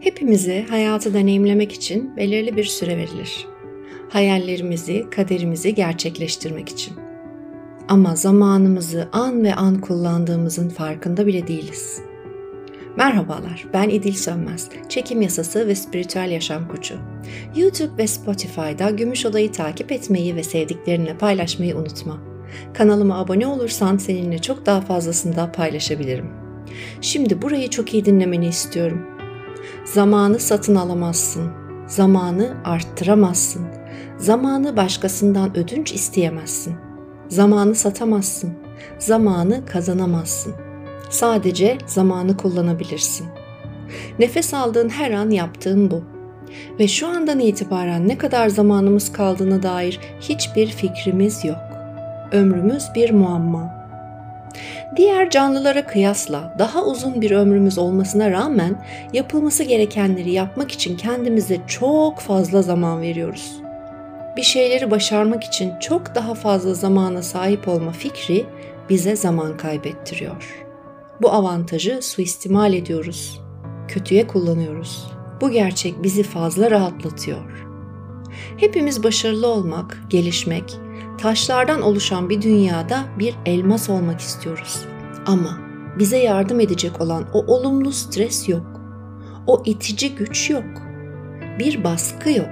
Hepimize hayatı deneyimlemek için belirli bir süre verilir. Hayallerimizi, kaderimizi gerçekleştirmek için. Ama zamanımızı an ve an kullandığımızın farkında bile değiliz. Merhabalar, ben İdil Sönmez, çekim yasası ve spiritüel yaşam koçu. YouTube ve Spotify'da Gümüş Oda'yı takip etmeyi ve sevdiklerinle paylaşmayı unutma. Kanalıma abone olursan seninle çok daha fazlasını da paylaşabilirim. Şimdi burayı çok iyi dinlemeni istiyorum. Zamanı satın alamazsın. Zamanı arttıramazsın. Zamanı başkasından ödünç isteyemezsin. Zamanı satamazsın. Zamanı kazanamazsın. Sadece zamanı kullanabilirsin. Nefes aldığın her an yaptığın bu. Ve şu andan itibaren ne kadar zamanımız kaldığına dair hiçbir fikrimiz yok. Ömrümüz bir muamma. Diğer canlılara kıyasla daha uzun bir ömrümüz olmasına rağmen yapılması gerekenleri yapmak için kendimize çok fazla zaman veriyoruz. Bir şeyleri başarmak için çok daha fazla zamana sahip olma fikri bize zaman kaybettiriyor. Bu avantajı suistimal ediyoruz. Kötüye kullanıyoruz. Bu gerçek bizi fazla rahatlatıyor. Hepimiz başarılı olmak, gelişmek, taşlardan oluşan bir dünyada bir elmas olmak istiyoruz. Ama bize yardım edecek olan o olumlu stres yok. O itici güç yok. Bir baskı yok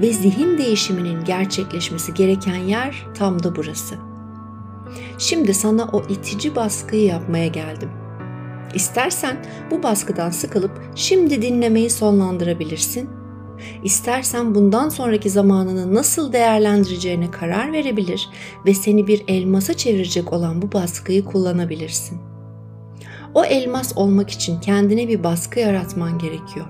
ve zihin değişiminin gerçekleşmesi gereken yer tam da burası. Şimdi sana o itici baskıyı yapmaya geldim. İstersen bu baskıdan sıkılıp şimdi dinlemeyi sonlandırabilirsin İstersen bundan sonraki zamanını nasıl değerlendireceğine karar verebilir ve seni bir elmasa çevirecek olan bu baskıyı kullanabilirsin. O elmas olmak için kendine bir baskı yaratman gerekiyor.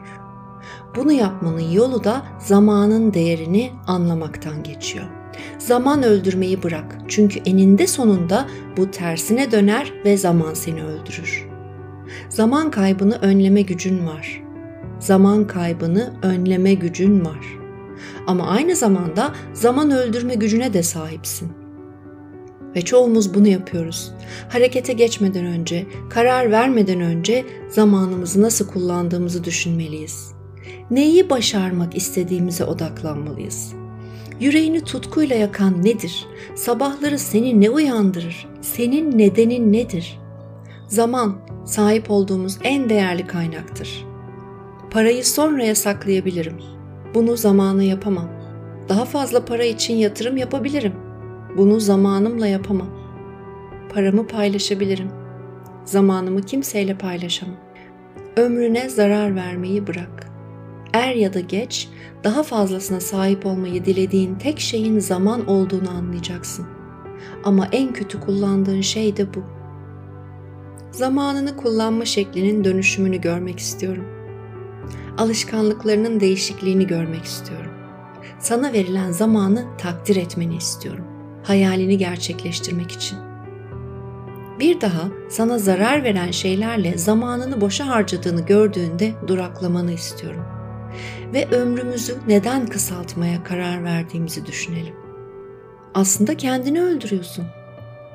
Bunu yapmanın yolu da zamanın değerini anlamaktan geçiyor. Zaman öldürmeyi bırak. Çünkü eninde sonunda bu tersine döner ve zaman seni öldürür. Zaman kaybını önleme gücün var zaman kaybını önleme gücün var. Ama aynı zamanda zaman öldürme gücüne de sahipsin. Ve çoğumuz bunu yapıyoruz. Harekete geçmeden önce, karar vermeden önce zamanımızı nasıl kullandığımızı düşünmeliyiz. Neyi başarmak istediğimize odaklanmalıyız. Yüreğini tutkuyla yakan nedir? Sabahları seni ne uyandırır? Senin nedenin nedir? Zaman sahip olduğumuz en değerli kaynaktır. Parayı sonraya saklayabilirim. Bunu zamanı yapamam. Daha fazla para için yatırım yapabilirim. Bunu zamanımla yapamam. Paramı paylaşabilirim. Zamanımı kimseyle paylaşamam. Ömrüne zarar vermeyi bırak. Er ya da geç daha fazlasına sahip olmayı dilediğin tek şeyin zaman olduğunu anlayacaksın. Ama en kötü kullandığın şey de bu. Zamanını kullanma şeklinin dönüşümünü görmek istiyorum alışkanlıklarının değişikliğini görmek istiyorum. Sana verilen zamanı takdir etmeni istiyorum. Hayalini gerçekleştirmek için. Bir daha sana zarar veren şeylerle zamanını boşa harcadığını gördüğünde duraklamanı istiyorum. Ve ömrümüzü neden kısaltmaya karar verdiğimizi düşünelim. Aslında kendini öldürüyorsun.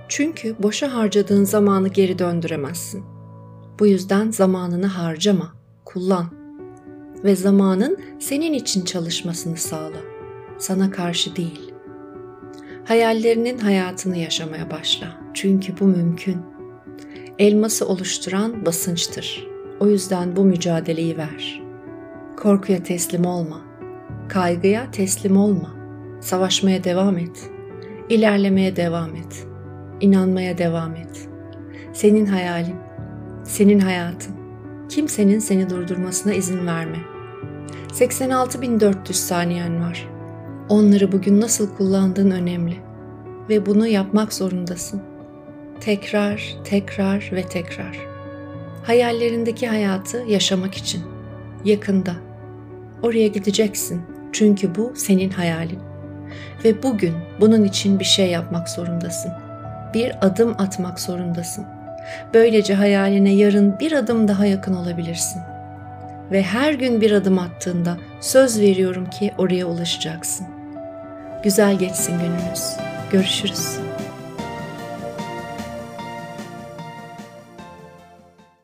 Çünkü boşa harcadığın zamanı geri döndüremezsin. Bu yüzden zamanını harcama, kullan ve zamanın senin için çalışmasını sağla. Sana karşı değil. Hayallerinin hayatını yaşamaya başla. Çünkü bu mümkün. Elması oluşturan basınçtır. O yüzden bu mücadeleyi ver. Korkuya teslim olma. Kaygıya teslim olma. Savaşmaya devam et. İlerlemeye devam et. İnanmaya devam et. Senin hayalin, senin hayatın. Kimsenin seni durdurmasına izin verme. 86.400 saniyen var. Onları bugün nasıl kullandığın önemli ve bunu yapmak zorundasın. Tekrar, tekrar ve tekrar. Hayallerindeki hayatı yaşamak için. Yakında. Oraya gideceksin. Çünkü bu senin hayalin. Ve bugün bunun için bir şey yapmak zorundasın. Bir adım atmak zorundasın. Böylece hayaline yarın bir adım daha yakın olabilirsin ve her gün bir adım attığında söz veriyorum ki oraya ulaşacaksın. Güzel geçsin gününüz. Görüşürüz.